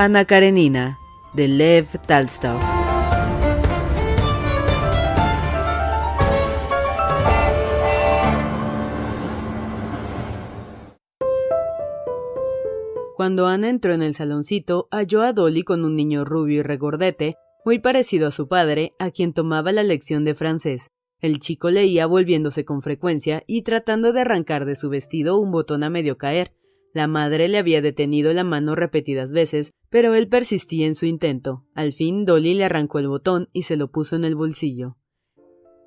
Ana Karenina, de Lev Talstov. Cuando Ana entró en el saloncito, halló a Dolly con un niño rubio y regordete, muy parecido a su padre, a quien tomaba la lección de francés. El chico leía volviéndose con frecuencia y tratando de arrancar de su vestido un botón a medio caer. La madre le había detenido la mano repetidas veces, pero él persistía en su intento. Al fin Dolly le arrancó el botón y se lo puso en el bolsillo.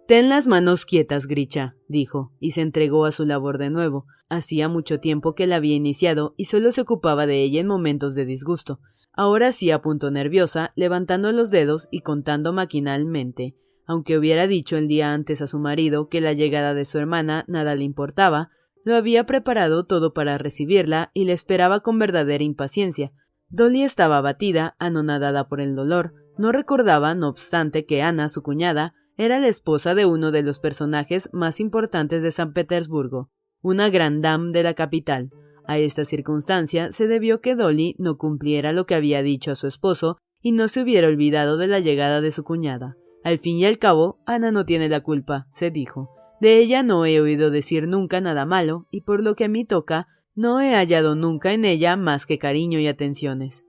Ten las manos quietas, Gricha, dijo, y se entregó a su labor de nuevo. Hacía mucho tiempo que la había iniciado y solo se ocupaba de ella en momentos de disgusto. Ahora sí a punto nerviosa, levantando los dedos y contando maquinalmente. Aunque hubiera dicho el día antes a su marido que la llegada de su hermana nada le importaba, lo había preparado todo para recibirla y le esperaba con verdadera impaciencia. Dolly estaba abatida, anonadada por el dolor. No recordaba, no obstante, que Ana, su cuñada, era la esposa de uno de los personajes más importantes de San Petersburgo, una gran dame de la capital. A esta circunstancia se debió que Dolly no cumpliera lo que había dicho a su esposo y no se hubiera olvidado de la llegada de su cuñada. Al fin y al cabo, Ana no tiene la culpa, se dijo. De ella no he oído decir nunca nada malo, y por lo que a mí toca, no he hallado nunca en ella más que cariño y atenciones.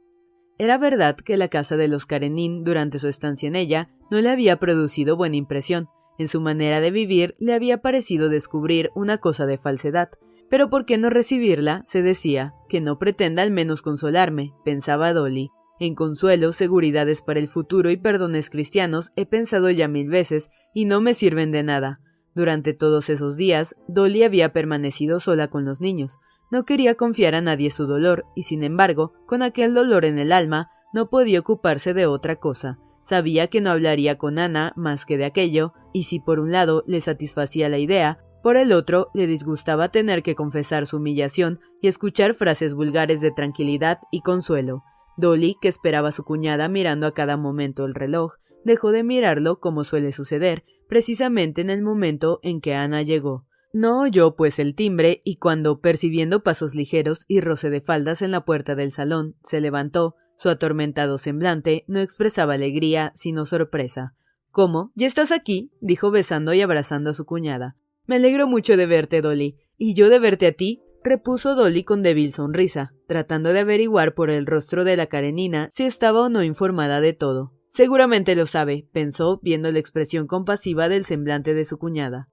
Era verdad que la casa de los Karenin, durante su estancia en ella, no le había producido buena impresión. En su manera de vivir le había parecido descubrir una cosa de falsedad. Pero ¿por qué no recibirla? se decía, que no pretenda al menos consolarme, pensaba Dolly. En consuelo, seguridades para el futuro y perdones cristianos he pensado ya mil veces y no me sirven de nada. Durante todos esos días, Dolly había permanecido sola con los niños. No quería confiar a nadie su dolor, y sin embargo, con aquel dolor en el alma, no podía ocuparse de otra cosa. Sabía que no hablaría con Ana más que de aquello, y si por un lado le satisfacía la idea, por el otro le disgustaba tener que confesar su humillación y escuchar frases vulgares de tranquilidad y consuelo. Dolly, que esperaba a su cuñada mirando a cada momento el reloj, dejó de mirarlo como suele suceder, precisamente en el momento en que Ana llegó. No oyó pues el timbre y cuando, percibiendo pasos ligeros y roce de faldas en la puerta del salón, se levantó, su atormentado semblante no expresaba alegría, sino sorpresa. ¿Cómo? ¿Ya estás aquí? dijo besando y abrazando a su cuñada. Me alegro mucho de verte, Dolly. ¿Y yo de verte a ti? Repuso Dolly con débil sonrisa, tratando de averiguar por el rostro de la Karenina si estaba o no informada de todo. Seguramente lo sabe, pensó, viendo la expresión compasiva del semblante de su cuñada.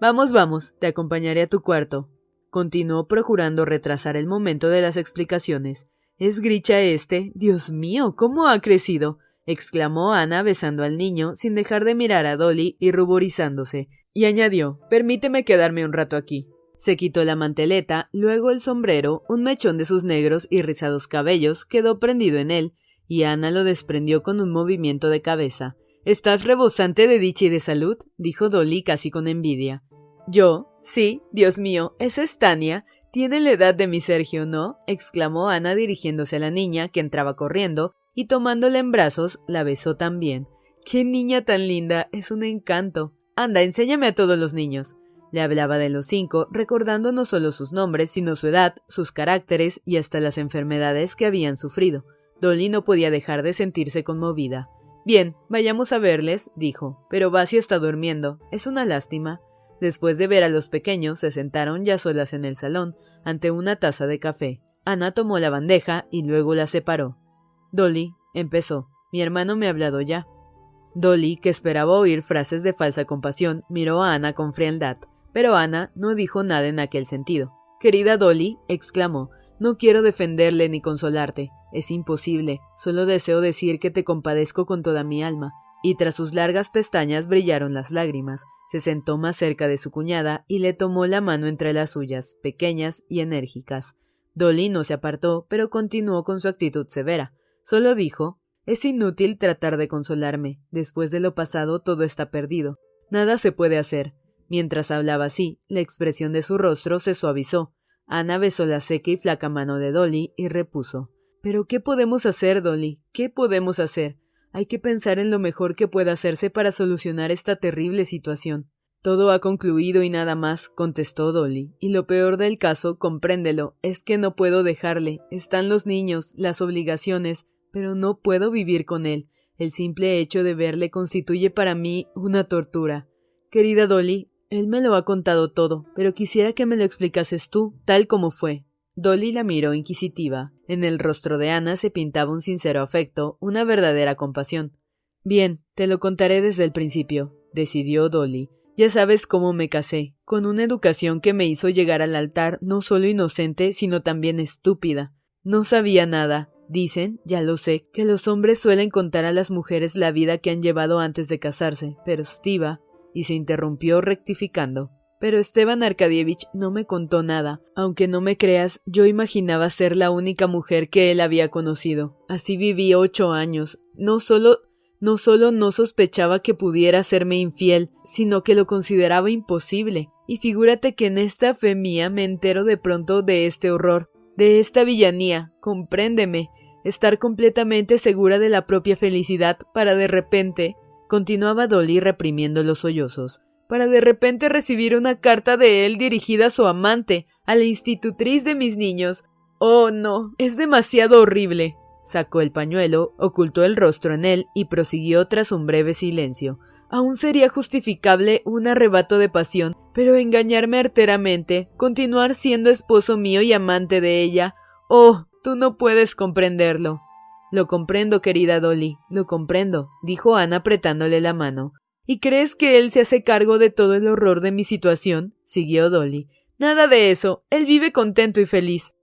Vamos, vamos, te acompañaré a tu cuarto. Continuó procurando retrasar el momento de las explicaciones. ¿Es Gricha este? Dios mío, ¿cómo ha crecido? exclamó Ana besando al niño, sin dejar de mirar a Dolly y ruborizándose, y añadió Permíteme quedarme un rato aquí. Se quitó la manteleta, luego el sombrero, un mechón de sus negros y rizados cabellos quedó prendido en él, y Ana lo desprendió con un movimiento de cabeza. ¿Estás rebosante de dicha y de salud? dijo Dolly casi con envidia. Yo, sí, Dios mío, esa es Tania. Tiene la edad de mi Sergio, ¿no? exclamó Ana dirigiéndose a la niña, que entraba corriendo, y tomándola en brazos, la besó también. ¡Qué niña tan linda! Es un encanto. Anda, enséñame a todos los niños. Le hablaba de los cinco, recordando no solo sus nombres, sino su edad, sus caracteres y hasta las enfermedades que habían sufrido. Dolly no podía dejar de sentirse conmovida. Bien, vayamos a verles, dijo, pero Basia está durmiendo. Es una lástima. Después de ver a los pequeños, se sentaron ya solas en el salón, ante una taza de café. Ana tomó la bandeja y luego la separó. Dolly, empezó. Mi hermano me ha hablado ya. Dolly, que esperaba oír frases de falsa compasión, miró a Ana con frialdad, pero Ana no dijo nada en aquel sentido. Querida Dolly, exclamó, no quiero defenderle ni consolarte. Es imposible. Solo deseo decir que te compadezco con toda mi alma. Y tras sus largas pestañas brillaron las lágrimas. Se sentó más cerca de su cuñada y le tomó la mano entre las suyas, pequeñas y enérgicas. Dolly no se apartó, pero continuó con su actitud severa. Solo dijo Es inútil tratar de consolarme. Después de lo pasado todo está perdido. Nada se puede hacer. Mientras hablaba así, la expresión de su rostro se suavizó. Ana besó la seca y flaca mano de Dolly y repuso Pero ¿qué podemos hacer, Dolly? ¿Qué podemos hacer? Hay que pensar en lo mejor que pueda hacerse para solucionar esta terrible situación. Todo ha concluido y nada más, contestó Dolly, y lo peor del caso, compréndelo, es que no puedo dejarle. Están los niños, las obligaciones, pero no puedo vivir con él. El simple hecho de verle constituye para mí una tortura. Querida Dolly, él me lo ha contado todo, pero quisiera que me lo explicases tú, tal como fue. Dolly la miró inquisitiva. En el rostro de Ana se pintaba un sincero afecto, una verdadera compasión. Bien, te lo contaré desde el principio, decidió Dolly. Ya sabes cómo me casé, con una educación que me hizo llegar al altar no solo inocente, sino también estúpida. No sabía nada. Dicen, ya lo sé, que los hombres suelen contar a las mujeres la vida que han llevado antes de casarse, pero Stiva y se interrumpió rectificando. Pero Esteban Arkadievich no me contó nada. Aunque no me creas, yo imaginaba ser la única mujer que él había conocido. Así viví ocho años. No solo no solo no sospechaba que pudiera serme infiel, sino que lo consideraba imposible. Y figúrate que en esta fe mía me entero de pronto de este horror, de esta villanía, compréndeme, estar completamente segura de la propia felicidad para de repente continuaba Dolly reprimiendo los sollozos, para de repente recibir una carta de él dirigida a su amante, a la institutriz de mis niños. Oh, no, es demasiado horrible. Sacó el pañuelo, ocultó el rostro en él y prosiguió tras un breve silencio. Aún sería justificable un arrebato de pasión, pero engañarme arteramente, continuar siendo esposo mío y amante de ella. Oh, tú no puedes comprenderlo. Lo comprendo, querida Dolly, lo comprendo, dijo Ana apretándole la mano. ¿Y crees que él se hace cargo de todo el horror de mi situación? siguió Dolly. Nada de eso. Él vive contento y feliz.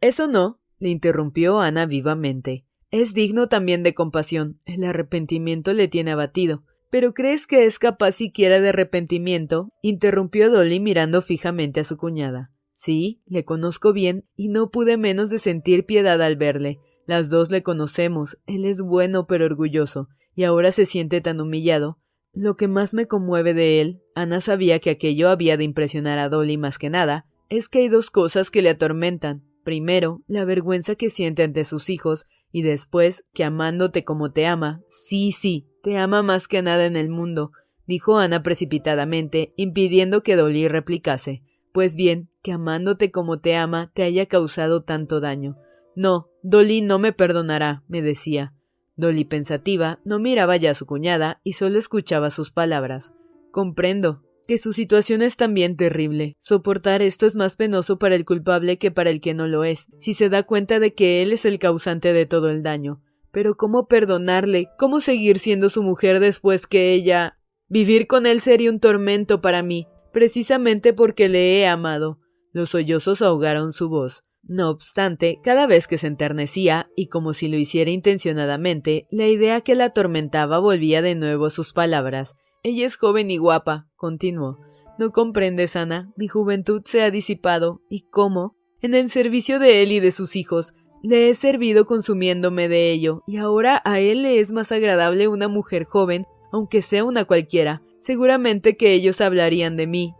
Eso no, le interrumpió Ana vivamente. Es digno también de compasión. El arrepentimiento le tiene abatido. ¿Pero crees que es capaz siquiera de arrepentimiento? interrumpió Dolly mirando fijamente a su cuñada. Sí, le conozco bien, y no pude menos de sentir piedad al verle. Las dos le conocemos, él es bueno pero orgulloso, y ahora se siente tan humillado. Lo que más me conmueve de él, Ana sabía que aquello había de impresionar a Dolly más que nada, es que hay dos cosas que le atormentan. Primero, la vergüenza que siente ante sus hijos, y después, que amándote como te ama, sí, sí, te ama más que nada en el mundo, dijo Ana precipitadamente, impidiendo que Dolly replicase. Pues bien, que amándote como te ama te haya causado tanto daño. No, Dolly no me perdonará, me decía. Dolly pensativa no miraba ya a su cuñada y solo escuchaba sus palabras. Comprendo que su situación es también terrible. Soportar esto es más penoso para el culpable que para el que no lo es, si se da cuenta de que él es el causante de todo el daño. Pero ¿cómo perdonarle? ¿Cómo seguir siendo su mujer después que ella... Vivir con él sería un tormento para mí, precisamente porque le he amado. Los sollozos ahogaron su voz. No obstante, cada vez que se enternecía, y como si lo hiciera intencionadamente, la idea que la atormentaba volvía de nuevo a sus palabras. Ella es joven y guapa, continuó. No comprendes, Ana, mi juventud se ha disipado, y cómo, en el servicio de él y de sus hijos, le he servido consumiéndome de ello, y ahora a él le es más agradable una mujer joven, aunque sea una cualquiera. Seguramente que ellos hablarían de mí.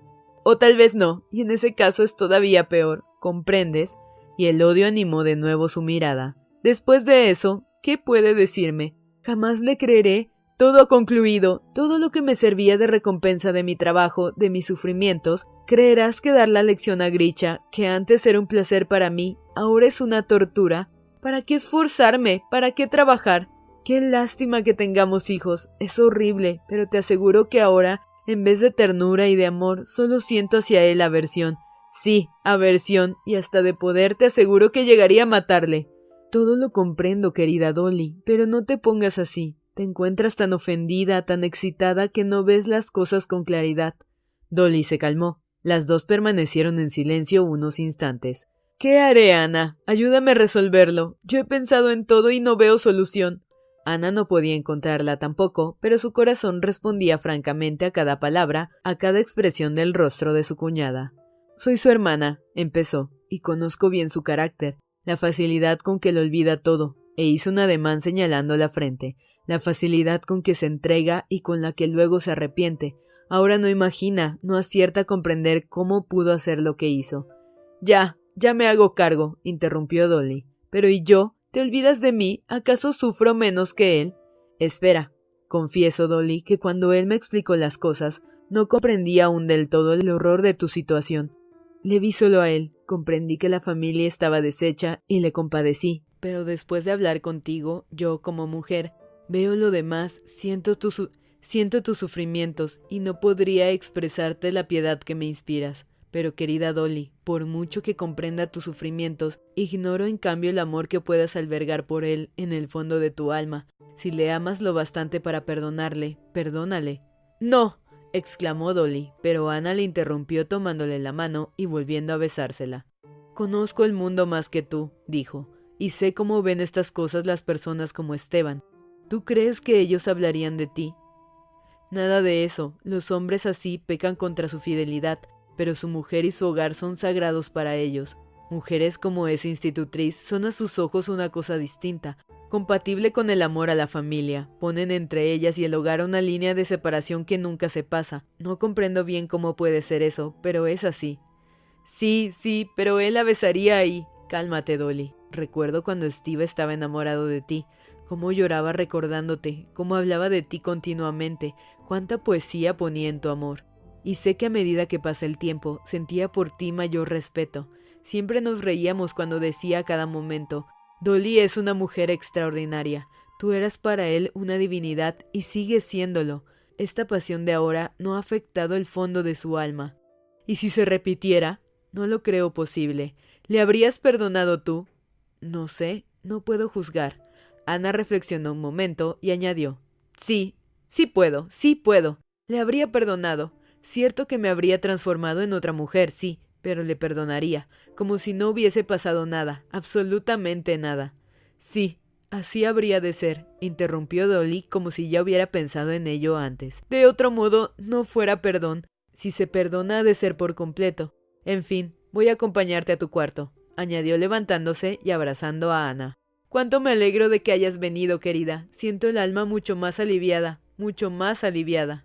O tal vez no, y en ese caso es todavía peor, ¿comprendes? Y el odio animó de nuevo su mirada. Después de eso, ¿qué puede decirme? Jamás le creeré. todo ha concluido. Todo lo que me servía de recompensa de mi trabajo, de mis sufrimientos, creerás que dar la lección a Gricha, que antes era un placer para mí, ahora es una tortura. ¿Para qué esforzarme? ¿Para qué trabajar? Qué lástima que tengamos hijos. Es horrible, pero te aseguro que ahora, en vez de ternura y de amor, solo siento hacia él aversión. Sí, aversión, y hasta de poder te aseguro que llegaría a matarle. Todo lo comprendo, querida Dolly, pero no te pongas así. Te encuentras tan ofendida, tan excitada, que no ves las cosas con claridad. Dolly se calmó. Las dos permanecieron en silencio unos instantes. ¿Qué haré, Ana? Ayúdame a resolverlo. Yo he pensado en todo y no veo solución. Ana no podía encontrarla tampoco, pero su corazón respondía francamente a cada palabra, a cada expresión del rostro de su cuñada. Soy su hermana, empezó, y conozco bien su carácter la facilidad con que lo olvida todo, e hizo un ademán señalando la frente, la facilidad con que se entrega y con la que luego se arrepiente. Ahora no imagina, no acierta a comprender cómo pudo hacer lo que hizo. Ya, ya me hago cargo, interrumpió Dolly. Pero ¿y yo? ¿Te olvidas de mí? ¿Acaso sufro menos que él? Espera. Confieso, Dolly, que cuando él me explicó las cosas, no comprendía aún del todo el horror de tu situación. Le vi solo a él, comprendí que la familia estaba deshecha y le compadecí, pero después de hablar contigo, yo como mujer, veo lo demás, siento, siento tus sufrimientos y no podría expresarte la piedad que me inspiras. Pero querida Dolly, por mucho que comprenda tus sufrimientos, ignoro en cambio el amor que puedas albergar por él en el fondo de tu alma. Si le amas lo bastante para perdonarle, perdónale. No, exclamó Dolly, pero Ana le interrumpió tomándole la mano y volviendo a besársela. Conozco el mundo más que tú, dijo, y sé cómo ven estas cosas las personas como Esteban. ¿Tú crees que ellos hablarían de ti? Nada de eso, los hombres así pecan contra su fidelidad, pero su mujer y su hogar son sagrados para ellos. Mujeres como esa institutriz son a sus ojos una cosa distinta, compatible con el amor a la familia. Ponen entre ellas y el hogar una línea de separación que nunca se pasa. No comprendo bien cómo puede ser eso, pero es así. Sí, sí, pero él la besaría ahí. Cálmate, Dolly. Recuerdo cuando Steve estaba enamorado de ti, cómo lloraba recordándote, cómo hablaba de ti continuamente, cuánta poesía ponía en tu amor. Y sé que a medida que pasa el tiempo, sentía por ti mayor respeto. Siempre nos reíamos cuando decía a cada momento, Dolly es una mujer extraordinaria. Tú eras para él una divinidad y sigues siéndolo. Esta pasión de ahora no ha afectado el fondo de su alma. ¿Y si se repitiera? No lo creo posible. ¿Le habrías perdonado tú? No sé, no puedo juzgar. Ana reflexionó un momento y añadió Sí, sí puedo, sí puedo. Le habría perdonado. Cierto que me habría transformado en otra mujer, sí, pero le perdonaría, como si no hubiese pasado nada, absolutamente nada. Sí, así habría de ser, interrumpió Dolly como si ya hubiera pensado en ello antes. De otro modo, no fuera perdón. Si se perdona ha de ser por completo. En fin, voy a acompañarte a tu cuarto, añadió levantándose y abrazando a Ana. Cuánto me alegro de que hayas venido, querida. Siento el alma mucho más aliviada, mucho más aliviada.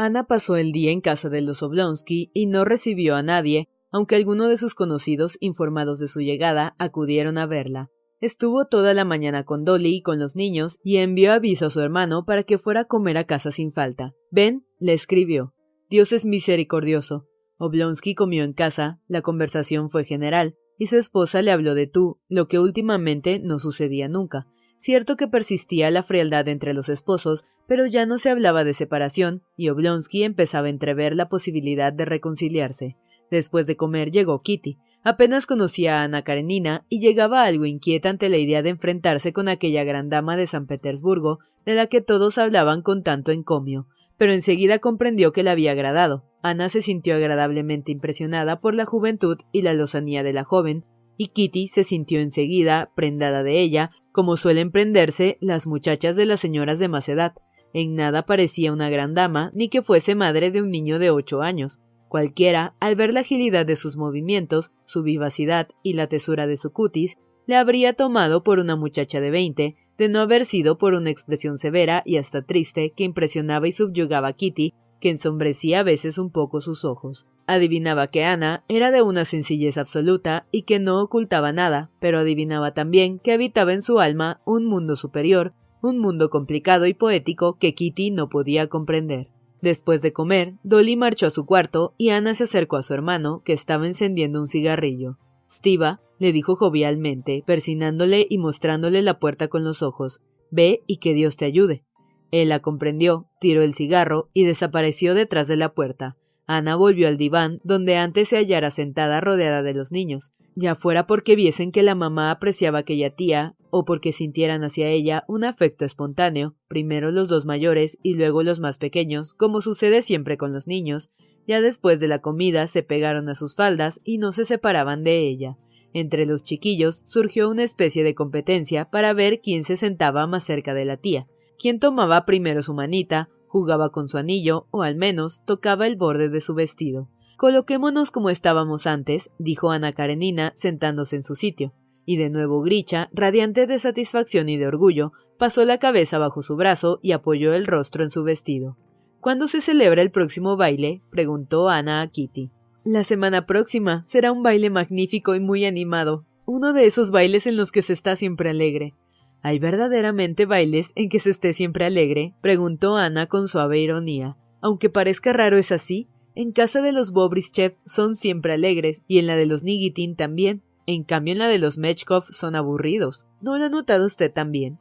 Ana pasó el día en casa de los Oblonsky y no recibió a nadie, aunque algunos de sus conocidos, informados de su llegada, acudieron a verla. Estuvo toda la mañana con Dolly y con los niños y envió aviso a su hermano para que fuera a comer a casa sin falta. Ben le escribió Dios es misericordioso. Oblonsky comió en casa, la conversación fue general, y su esposa le habló de tú, lo que últimamente no sucedía nunca. Cierto que persistía la frialdad entre los esposos, pero ya no se hablaba de separación, y Oblonsky empezaba a entrever la posibilidad de reconciliarse. Después de comer llegó Kitty. Apenas conocía a Ana Karenina y llegaba algo inquieta ante la idea de enfrentarse con aquella gran dama de San Petersburgo, de la que todos hablaban con tanto encomio, pero enseguida comprendió que le había agradado. Ana se sintió agradablemente impresionada por la juventud y la lozanía de la joven, y Kitty se sintió enseguida prendada de ella, como suelen prenderse las muchachas de las señoras de más edad. En nada parecía una gran dama, ni que fuese madre de un niño de ocho años. Cualquiera, al ver la agilidad de sus movimientos, su vivacidad y la tesura de su cutis, le habría tomado por una muchacha de veinte, de no haber sido por una expresión severa y hasta triste que impresionaba y subyugaba a Kitty que ensombrecía a veces un poco sus ojos. Adivinaba que Ana era de una sencillez absoluta y que no ocultaba nada, pero adivinaba también que habitaba en su alma un mundo superior, un mundo complicado y poético que Kitty no podía comprender. Después de comer, Dolly marchó a su cuarto y Ana se acercó a su hermano, que estaba encendiendo un cigarrillo. Stiva, le dijo jovialmente, persinándole y mostrándole la puerta con los ojos, ve y que Dios te ayude. Él la comprendió, tiró el cigarro y desapareció detrás de la puerta. Ana volvió al diván, donde antes se hallara sentada rodeada de los niños, ya fuera porque viesen que la mamá apreciaba aquella tía, o porque sintieran hacia ella un afecto espontáneo, primero los dos mayores y luego los más pequeños, como sucede siempre con los niños, ya después de la comida se pegaron a sus faldas y no se separaban de ella. Entre los chiquillos surgió una especie de competencia para ver quién se sentaba más cerca de la tía, quien tomaba primero su manita, jugaba con su anillo, o al menos tocaba el borde de su vestido. Coloquémonos como estábamos antes, dijo Ana Karenina, sentándose en su sitio. Y de nuevo Gricha, radiante de satisfacción y de orgullo, pasó la cabeza bajo su brazo y apoyó el rostro en su vestido. ¿Cuándo se celebra el próximo baile? preguntó Ana a Kitty. La semana próxima será un baile magnífico y muy animado, uno de esos bailes en los que se está siempre alegre. ¿Hay verdaderamente bailes en que se esté siempre alegre? preguntó Ana con suave ironía. Aunque parezca raro es así. En casa de los Bobrischev son siempre alegres y en la de los Nigitin también. En cambio en la de los Mechkov son aburridos. ¿No lo ha notado usted también?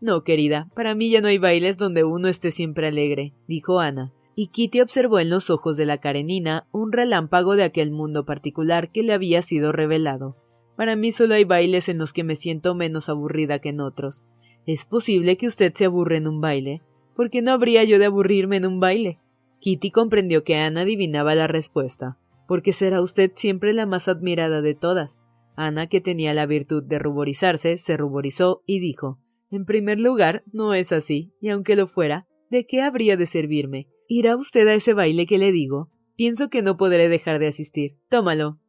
No, querida, para mí ya no hay bailes donde uno esté siempre alegre, dijo Ana. Y Kitty observó en los ojos de la Karenina un relámpago de aquel mundo particular que le había sido revelado. Para mí solo hay bailes en los que me siento menos aburrida que en otros. ¿Es posible que usted se aburre en un baile? ¿Por qué no habría yo de aburrirme en un baile? Kitty comprendió que Ana adivinaba la respuesta. Porque será usted siempre la más admirada de todas. Ana, que tenía la virtud de ruborizarse, se ruborizó y dijo En primer lugar, no es así, y aunque lo fuera, ¿de qué habría de servirme? ¿Irá usted a ese baile que le digo? Pienso que no podré dejar de asistir. Tómalo,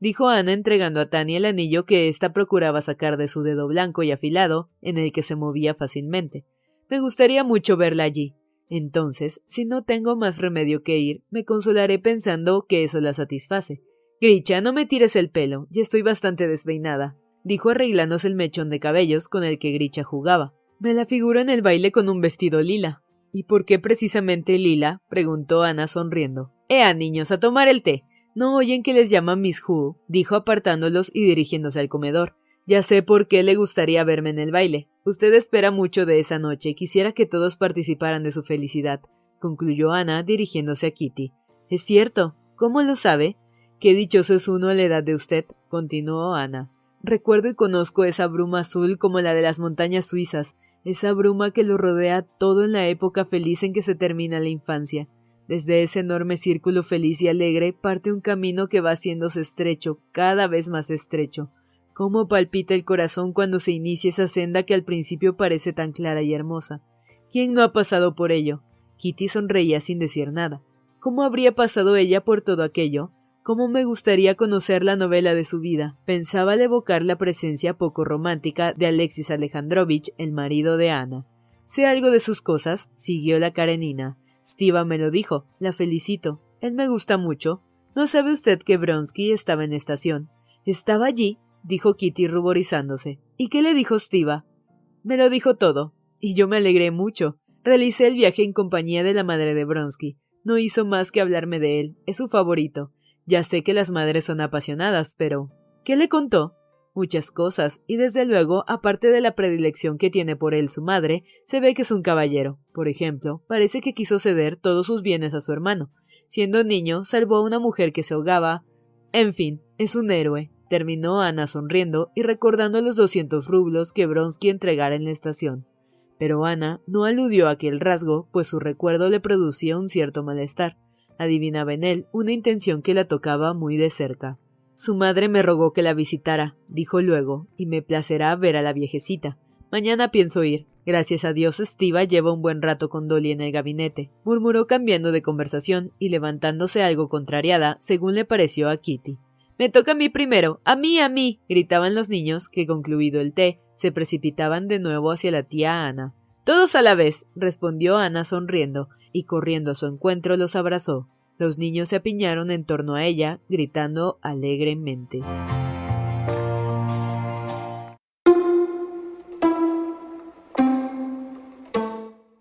dijo Ana entregando a Tania el anillo que ésta procuraba sacar de su dedo blanco y afilado, en el que se movía fácilmente. Me gustaría mucho verla allí. Entonces, si no tengo más remedio que ir, me consolaré pensando que eso la satisface. Gricha, no me tires el pelo, ya estoy bastante despeinada, dijo arreglándose el mechón de cabellos con el que Gricha jugaba. Me la figuro en el baile con un vestido lila. ¿Y por qué precisamente lila? preguntó Ana sonriendo. Ea, niños, a tomar el té. No oyen que les llama Miss Who, dijo apartándolos y dirigiéndose al comedor. Ya sé por qué le gustaría verme en el baile. Usted espera mucho de esa noche y quisiera que todos participaran de su felicidad, concluyó Ana dirigiéndose a Kitty. Es cierto. ¿Cómo lo sabe? Qué dichoso es uno a la edad de usted, continuó Ana. Recuerdo y conozco esa bruma azul como la de las montañas suizas, esa bruma que lo rodea todo en la época feliz en que se termina la infancia. Desde ese enorme círculo feliz y alegre parte un camino que va haciéndose estrecho, cada vez más estrecho. ¿Cómo palpita el corazón cuando se inicia esa senda que al principio parece tan clara y hermosa? ¿Quién no ha pasado por ello? Kitty sonreía sin decir nada. ¿Cómo habría pasado ella por todo aquello? ¿Cómo me gustaría conocer la novela de su vida? Pensaba al evocar la presencia poco romántica de Alexis Alejandrovich, el marido de Ana. Sé algo de sus cosas, siguió la Karenina. Stiva me lo dijo. La felicito. Él me gusta mucho. ¿No sabe usted que Bronsky estaba en estación? Estaba allí, dijo Kitty ruborizándose. ¿Y qué le dijo Stiva? Me lo dijo todo. Y yo me alegré mucho. Realicé el viaje en compañía de la madre de Bronsky. No hizo más que hablarme de él. Es su favorito. Ya sé que las madres son apasionadas, pero... ¿Qué le contó? Muchas cosas, y desde luego, aparte de la predilección que tiene por él su madre, se ve que es un caballero. Por ejemplo, parece que quiso ceder todos sus bienes a su hermano. Siendo niño, salvó a una mujer que se ahogaba. En fin, es un héroe, terminó Ana sonriendo y recordando los doscientos rublos que Bronsky entregara en la estación. Pero Ana no aludió a aquel rasgo, pues su recuerdo le producía un cierto malestar. Adivinaba en él una intención que la tocaba muy de cerca. Su madre me rogó que la visitara, dijo luego, y me placerá ver a la viejecita. Mañana pienso ir. Gracias a Dios, Estiva lleva un buen rato con Dolly en el gabinete, murmuró cambiando de conversación y levantándose algo contrariada, según le pareció a Kitty. Me toca a mí primero, a mí, a mí, gritaban los niños, que concluido el té, se precipitaban de nuevo hacia la tía Ana. Todos a la vez, respondió Ana sonriendo, y corriendo a su encuentro los abrazó. Los niños se apiñaron en torno a ella, gritando alegremente.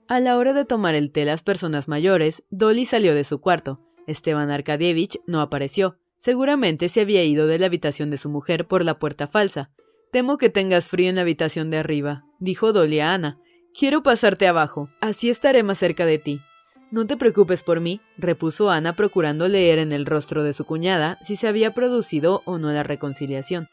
A la hora de tomar el té las personas mayores, Dolly salió de su cuarto. Esteban Arkadievich no apareció. Seguramente se había ido de la habitación de su mujer por la puerta falsa. Temo que tengas frío en la habitación de arriba, dijo Dolly a Ana. Quiero pasarte abajo, así estaré más cerca de ti. No te preocupes por mí, repuso Ana procurando leer en el rostro de su cuñada si se había producido o no la reconciliación.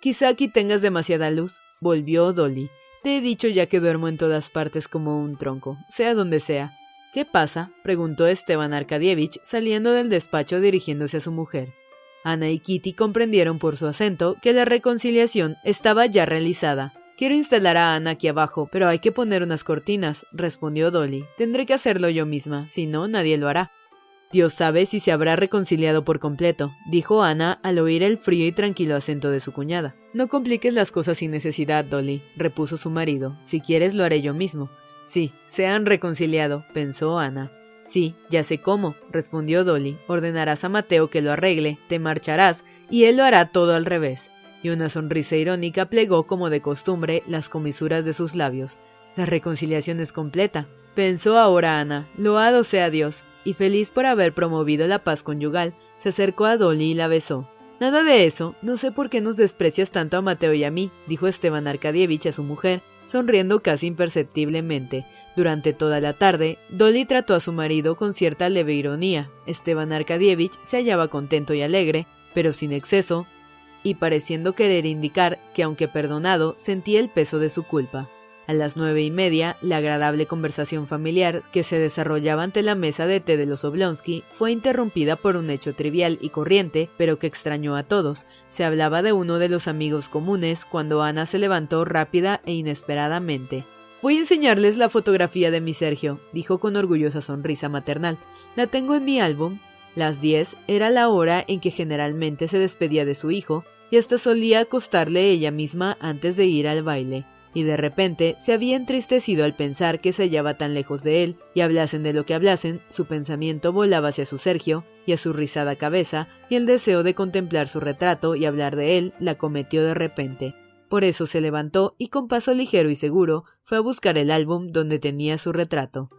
Quizá aquí tengas demasiada luz, volvió Dolly. Te he dicho ya que duermo en todas partes como un tronco, sea donde sea. ¿Qué pasa? preguntó Esteban Arkadievich saliendo del despacho dirigiéndose a su mujer. Ana y Kitty comprendieron por su acento que la reconciliación estaba ya realizada. Quiero instalar a Ana aquí abajo, pero hay que poner unas cortinas, respondió Dolly. Tendré que hacerlo yo misma, si no, nadie lo hará. Dios sabe si se habrá reconciliado por completo, dijo Ana al oír el frío y tranquilo acento de su cuñada. No compliques las cosas sin necesidad, Dolly, repuso su marido. Si quieres lo haré yo mismo. Sí, se han reconciliado, pensó Ana. Sí, ya sé cómo, respondió Dolly. Ordenarás a Mateo que lo arregle, te marcharás, y él lo hará todo al revés y una sonrisa irónica plegó como de costumbre las comisuras de sus labios. La reconciliación es completa, pensó ahora Ana, loado sea Dios, y feliz por haber promovido la paz conyugal, se acercó a Dolly y la besó. Nada de eso, no sé por qué nos desprecias tanto a Mateo y a mí, dijo Esteban Arkadievich a su mujer, sonriendo casi imperceptiblemente. Durante toda la tarde, Dolly trató a su marido con cierta leve ironía. Esteban Arkadievich se hallaba contento y alegre, pero sin exceso, y pareciendo querer indicar que aunque perdonado, sentía el peso de su culpa. A las nueve y media, la agradable conversación familiar que se desarrollaba ante la mesa de té de los Oblonsky fue interrumpida por un hecho trivial y corriente, pero que extrañó a todos. Se hablaba de uno de los amigos comunes cuando Ana se levantó rápida e inesperadamente. Voy a enseñarles la fotografía de mi Sergio, dijo con orgullosa sonrisa maternal. La tengo en mi álbum las diez era la hora en que generalmente se despedía de su hijo, y hasta solía acostarle ella misma antes de ir al baile, y de repente se había entristecido al pensar que se hallaba tan lejos de él, y hablasen de lo que hablasen, su pensamiento volaba hacia su Sergio y a su rizada cabeza, y el deseo de contemplar su retrato y hablar de él la cometió de repente. Por eso se levantó y con paso ligero y seguro fue a buscar el álbum donde tenía su retrato.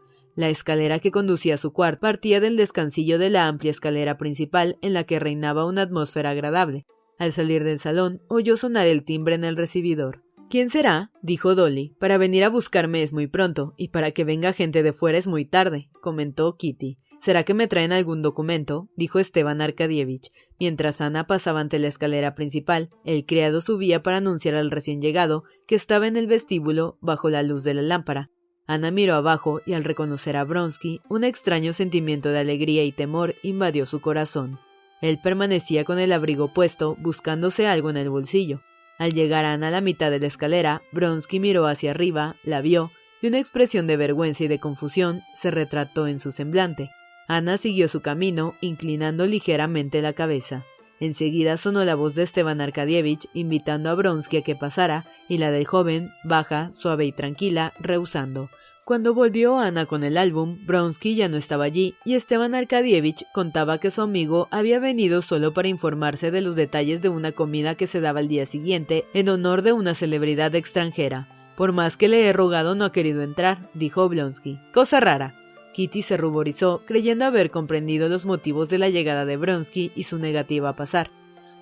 La escalera que conducía a su cuarto partía del descansillo de la amplia escalera principal en la que reinaba una atmósfera agradable. Al salir del salón, oyó sonar el timbre en el recibidor. ¿Quién será? dijo Dolly. Para venir a buscarme es muy pronto, y para que venga gente de fuera es muy tarde, comentó Kitty. ¿Será que me traen algún documento? dijo Esteban Arkadievich. Mientras Ana pasaba ante la escalera principal, el criado subía para anunciar al recién llegado que estaba en el vestíbulo bajo la luz de la lámpara. Ana miró abajo y al reconocer a Bronsky, un extraño sentimiento de alegría y temor invadió su corazón. Él permanecía con el abrigo puesto, buscándose algo en el bolsillo. Al llegar Ana a la mitad de la escalera, Bronsky miró hacia arriba, la vio, y una expresión de vergüenza y de confusión se retrató en su semblante. Ana siguió su camino, inclinando ligeramente la cabeza. Enseguida sonó la voz de Esteban Arkadievich invitando a Bronsky a que pasara, y la del joven, baja, suave y tranquila, rehusando. Cuando volvió Ana con el álbum, Bronsky ya no estaba allí y Esteban Arkadievich contaba que su amigo había venido solo para informarse de los detalles de una comida que se daba el día siguiente en honor de una celebridad extranjera. Por más que le he rogado no ha querido entrar, dijo Blonsky. Cosa rara. Kitty se ruborizó, creyendo haber comprendido los motivos de la llegada de Bronsky y su negativa a pasar.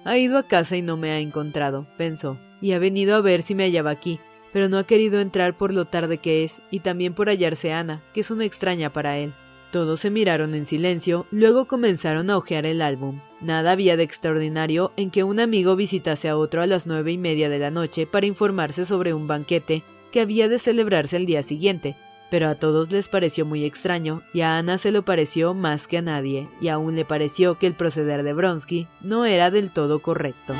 Ha ido a casa y no me ha encontrado, pensó, y ha venido a ver si me hallaba aquí, pero no ha querido entrar por lo tarde que es, y también por hallarse Ana, que es una extraña para él. Todos se miraron en silencio, luego comenzaron a hojear el álbum. Nada había de extraordinario en que un amigo visitase a otro a las nueve y media de la noche para informarse sobre un banquete que había de celebrarse el día siguiente, pero a todos les pareció muy extraño y a Ana se lo pareció más que a nadie, y aún le pareció que el proceder de Bronsky no era del todo correcto.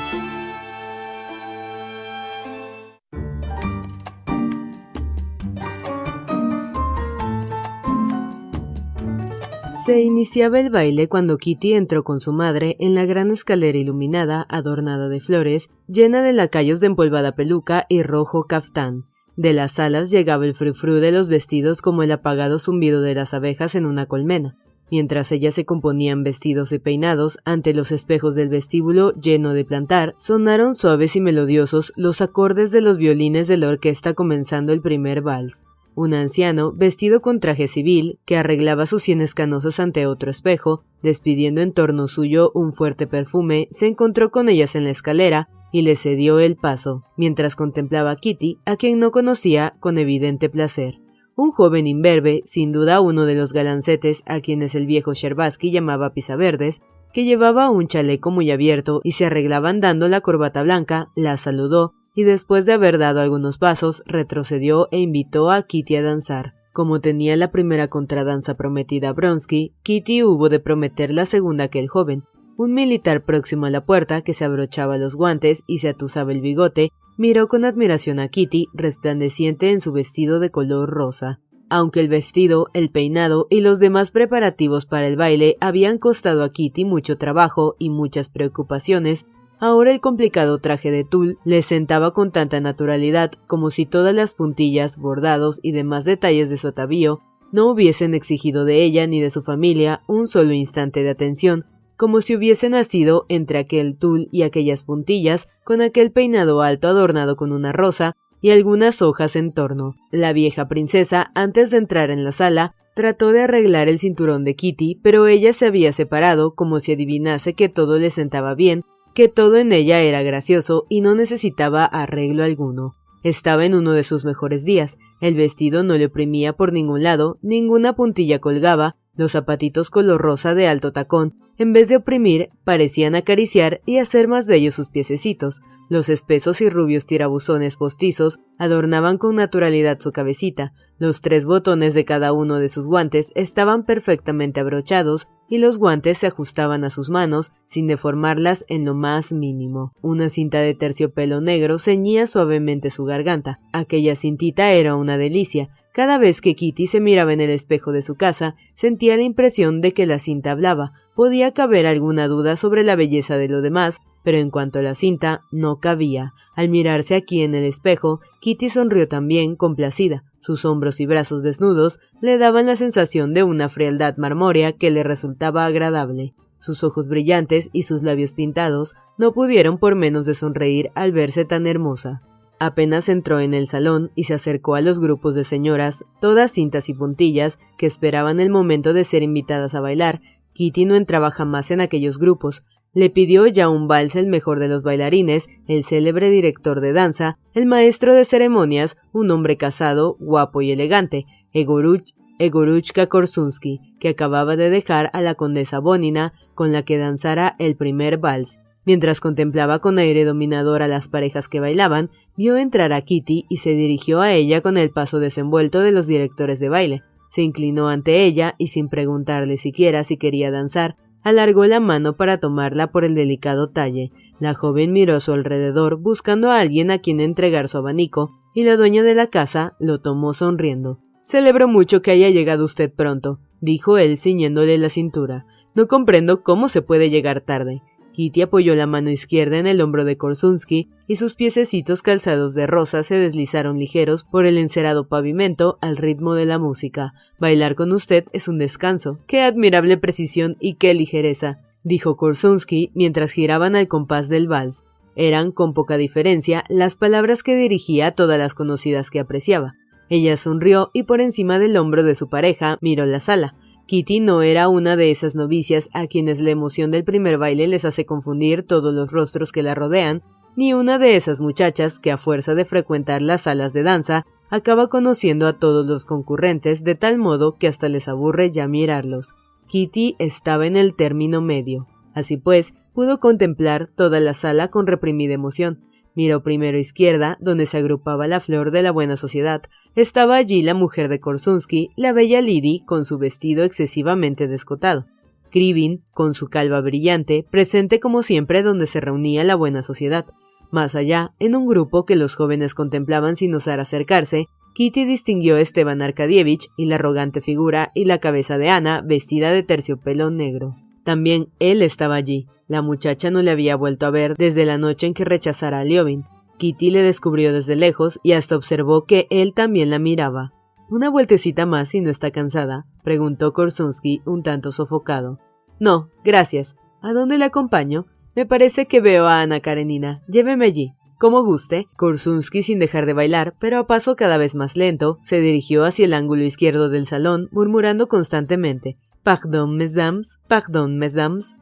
Se iniciaba el baile cuando Kitty entró con su madre en la gran escalera iluminada, adornada de flores, llena de lacayos de empolvada peluca y rojo caftán. De las alas llegaba el frufru de los vestidos como el apagado zumbido de las abejas en una colmena. Mientras ellas se componían vestidos y peinados ante los espejos del vestíbulo lleno de plantar, sonaron suaves y melodiosos los acordes de los violines de la orquesta comenzando el primer vals. Un anciano, vestido con traje civil, que arreglaba sus sienes canosos ante otro espejo, despidiendo en torno suyo un fuerte perfume, se encontró con ellas en la escalera y le cedió el paso, mientras contemplaba a Kitty, a quien no conocía con evidente placer. Un joven imberbe, sin duda uno de los galancetes a quienes el viejo Sherbaski llamaba pisaverdes, que llevaba un chaleco muy abierto y se arreglaban dando la corbata blanca, la saludó y después de haber dado algunos pasos retrocedió e invitó a Kitty a danzar. Como tenía la primera contradanza prometida a Bronsky, Kitty hubo de prometer la segunda que el joven, un militar próximo a la puerta, que se abrochaba los guantes y se atusaba el bigote, miró con admiración a Kitty, resplandeciente en su vestido de color rosa. Aunque el vestido, el peinado y los demás preparativos para el baile habían costado a Kitty mucho trabajo y muchas preocupaciones, ahora el complicado traje de tul le sentaba con tanta naturalidad como si todas las puntillas, bordados y demás detalles de su atavío no hubiesen exigido de ella ni de su familia un solo instante de atención, como si hubiese nacido entre aquel tul y aquellas puntillas, con aquel peinado alto adornado con una rosa y algunas hojas en torno. La vieja princesa, antes de entrar en la sala, trató de arreglar el cinturón de Kitty, pero ella se había separado como si adivinase que todo le sentaba bien, que todo en ella era gracioso y no necesitaba arreglo alguno. Estaba en uno de sus mejores días, el vestido no le oprimía por ningún lado, ninguna puntilla colgaba, los zapatitos color rosa de alto tacón, en vez de oprimir, parecían acariciar y hacer más bellos sus piececitos. Los espesos y rubios tirabuzones postizos adornaban con naturalidad su cabecita. Los tres botones de cada uno de sus guantes estaban perfectamente abrochados y los guantes se ajustaban a sus manos sin deformarlas en lo más mínimo. Una cinta de terciopelo negro ceñía suavemente su garganta. Aquella cintita era una delicia, cada vez que Kitty se miraba en el espejo de su casa, sentía la impresión de que la cinta hablaba. Podía caber alguna duda sobre la belleza de lo demás, pero en cuanto a la cinta, no cabía. Al mirarse aquí en el espejo, Kitty sonrió también, complacida. Sus hombros y brazos desnudos le daban la sensación de una frialdad marmórea que le resultaba agradable. Sus ojos brillantes y sus labios pintados no pudieron por menos de sonreír al verse tan hermosa. Apenas entró en el salón y se acercó a los grupos de señoras, todas cintas y puntillas, que esperaban el momento de ser invitadas a bailar. Kitty no entraba jamás en aquellos grupos. Le pidió ya un vals el mejor de los bailarines, el célebre director de danza, el maestro de ceremonias, un hombre casado, guapo y elegante, Egoruch, Egoruchka Korsunsky, que acababa de dejar a la condesa Bonina, con la que danzara el primer vals. Mientras contemplaba con aire dominador a las parejas que bailaban, vio entrar a Kitty y se dirigió a ella con el paso desenvuelto de los directores de baile. Se inclinó ante ella y sin preguntarle siquiera si quería danzar, alargó la mano para tomarla por el delicado talle. La joven miró a su alrededor buscando a alguien a quien entregar su abanico, y la dueña de la casa lo tomó sonriendo. Celebro mucho que haya llegado usted pronto, dijo él ciñéndole la cintura. No comprendo cómo se puede llegar tarde. Kitty apoyó la mano izquierda en el hombro de Korsunsky y sus piececitos calzados de rosa se deslizaron ligeros por el encerado pavimento al ritmo de la música. Bailar con usted es un descanso. Qué admirable precisión y qué ligereza, dijo Korsunsky mientras giraban al compás del vals. Eran, con poca diferencia, las palabras que dirigía a todas las conocidas que apreciaba. Ella sonrió y por encima del hombro de su pareja miró la sala. Kitty no era una de esas novicias a quienes la emoción del primer baile les hace confundir todos los rostros que la rodean, ni una de esas muchachas que a fuerza de frecuentar las salas de danza acaba conociendo a todos los concurrentes de tal modo que hasta les aburre ya mirarlos. Kitty estaba en el término medio. Así pues, pudo contemplar toda la sala con reprimida emoción. Miró primero izquierda, donde se agrupaba la flor de la buena sociedad. Estaba allí la mujer de Korsunsky, la bella Lydie, con su vestido excesivamente descotado. Krivin, con su calva brillante, presente como siempre donde se reunía la buena sociedad. Más allá, en un grupo que los jóvenes contemplaban sin osar acercarse, Kitty distinguió a Esteban Arkadievich y la arrogante figura y la cabeza de Ana vestida de terciopelo negro. También él estaba allí. La muchacha no le había vuelto a ver desde la noche en que rechazara a Liobin. Kitty le descubrió desde lejos y hasta observó que él también la miraba. ¿Una vueltecita más si no está cansada? preguntó Korsunsky un tanto sofocado. No, gracias. ¿A dónde le acompaño? Me parece que veo a Ana Karenina. Lléveme allí. Como guste, Korsunsky, sin dejar de bailar, pero a paso cada vez más lento, se dirigió hacia el ángulo izquierdo del salón, murmurando constantemente Pardon, mesdames, pardon, mesdames,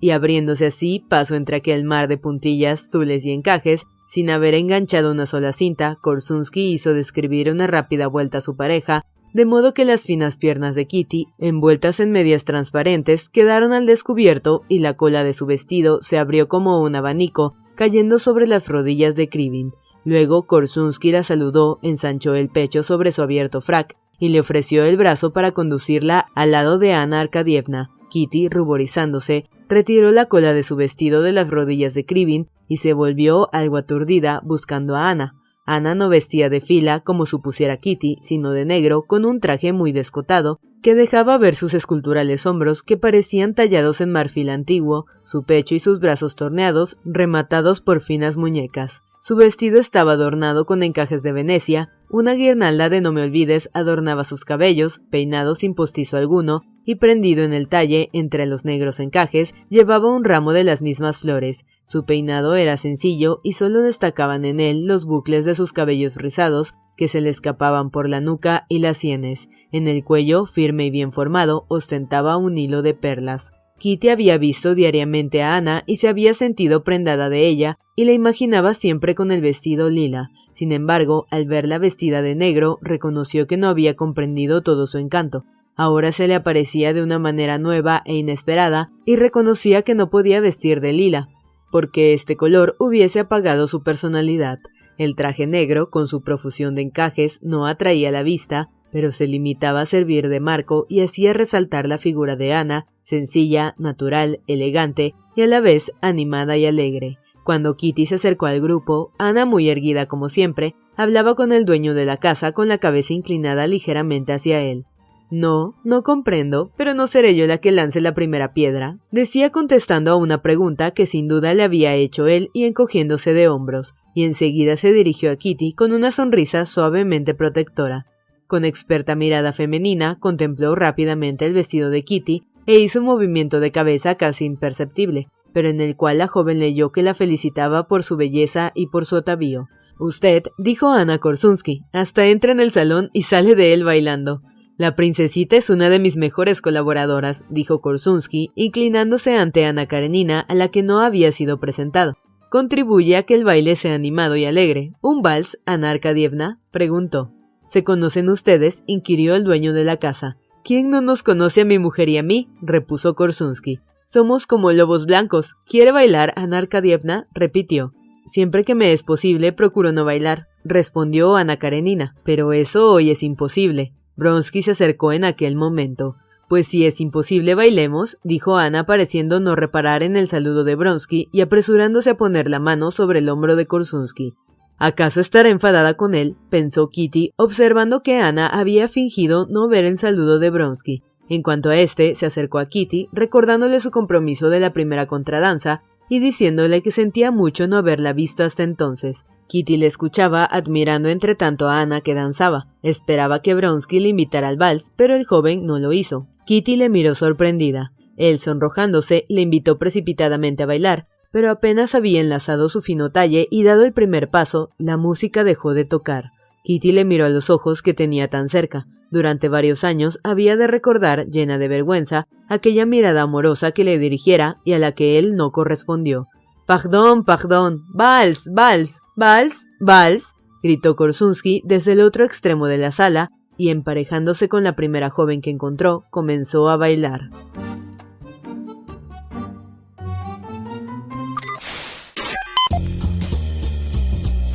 y abriéndose así paso entre aquel mar de puntillas, tules y encajes, sin haber enganchado una sola cinta, Korsunsky hizo describir una rápida vuelta a su pareja, de modo que las finas piernas de Kitty, envueltas en medias transparentes, quedaron al descubierto y la cola de su vestido se abrió como un abanico, cayendo sobre las rodillas de Krivin. Luego Korsunsky la saludó, ensanchó el pecho sobre su abierto frac y le ofreció el brazo para conducirla al lado de Ana Arkadievna. Kitty, ruborizándose, retiró la cola de su vestido de las rodillas de Krivin y se volvió algo aturdida buscando a Ana. Ana no vestía de fila como supusiera Kitty, sino de negro, con un traje muy descotado, que dejaba ver sus esculturales hombros que parecían tallados en marfil antiguo, su pecho y sus brazos torneados, rematados por finas muñecas. Su vestido estaba adornado con encajes de Venecia, una guirnalda de no me olvides adornaba sus cabellos, peinado sin postizo alguno, y prendido en el talle entre los negros encajes, llevaba un ramo de las mismas flores. Su peinado era sencillo y solo destacaban en él los bucles de sus cabellos rizados, que se le escapaban por la nuca y las sienes. En el cuello, firme y bien formado, ostentaba un hilo de perlas. Kitty había visto diariamente a Ana y se había sentido prendada de ella, y la imaginaba siempre con el vestido lila. Sin embargo, al verla vestida de negro, reconoció que no había comprendido todo su encanto. Ahora se le aparecía de una manera nueva e inesperada, y reconocía que no podía vestir de lila, porque este color hubiese apagado su personalidad. El traje negro, con su profusión de encajes, no atraía la vista, pero se limitaba a servir de marco y hacía resaltar la figura de Ana, sencilla, natural, elegante y a la vez animada y alegre. Cuando Kitty se acercó al grupo, Ana, muy erguida como siempre, hablaba con el dueño de la casa con la cabeza inclinada ligeramente hacia él. No, no comprendo, pero no seré yo la que lance la primera piedra, decía contestando a una pregunta que sin duda le había hecho él y encogiéndose de hombros, y enseguida se dirigió a Kitty con una sonrisa suavemente protectora. Con experta mirada femenina contempló rápidamente el vestido de Kitty e hizo un movimiento de cabeza casi imperceptible, pero en el cual la joven leyó que la felicitaba por su belleza y por su atavío. Usted, dijo Ana Korsunsky, hasta entra en el salón y sale de él bailando. La princesita es una de mis mejores colaboradoras, dijo Korsunsky, inclinándose ante Ana Karenina, a la que no había sido presentado. Contribuye a que el baile sea animado y alegre. ¿Un vals, Ana Arkadievna? preguntó. ¿Se conocen ustedes? inquirió el dueño de la casa. ¿Quién no nos conoce a mi mujer y a mí? repuso Korsunsky. Somos como lobos blancos. ¿Quiere bailar, Ana Arkadievna? repitió. Siempre que me es posible, procuro no bailar, respondió Ana Karenina. Pero eso hoy es imposible. Bronsky se acercó en aquel momento. Pues si es imposible bailemos, dijo Ana pareciendo no reparar en el saludo de Bronsky y apresurándose a poner la mano sobre el hombro de Korsunsky. ¿Acaso estará enfadada con él? pensó Kitty, observando que Ana había fingido no ver el saludo de Bronsky. En cuanto a este, se acercó a Kitty, recordándole su compromiso de la primera contradanza y diciéndole que sentía mucho no haberla visto hasta entonces. Kitty le escuchaba admirando entre tanto a Ana que danzaba. Esperaba que Bronsky le invitara al vals, pero el joven no lo hizo. Kitty le miró sorprendida. Él, sonrojándose, le invitó precipitadamente a bailar, pero apenas había enlazado su fino talle y dado el primer paso, la música dejó de tocar. Kitty le miró a los ojos que tenía tan cerca. Durante varios años había de recordar, llena de vergüenza, aquella mirada amorosa que le dirigiera y a la que él no correspondió. Pardon, pardon, vals, vals, vals, vals, gritó Korsunsky desde el otro extremo de la sala y emparejándose con la primera joven que encontró, comenzó a bailar.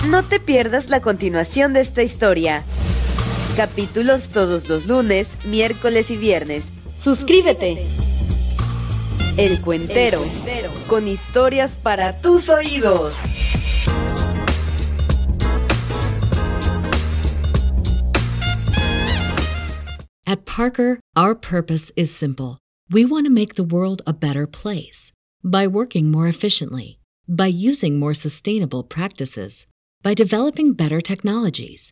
No te pierdas la continuación de esta historia. Capítulos todos los lunes, miércoles y viernes. Suscríbete. El Cuentero, con historias para tus oídos. At Parker, our purpose is simple. We want to make the world a better place by working more efficiently, by using more sustainable practices, by developing better technologies.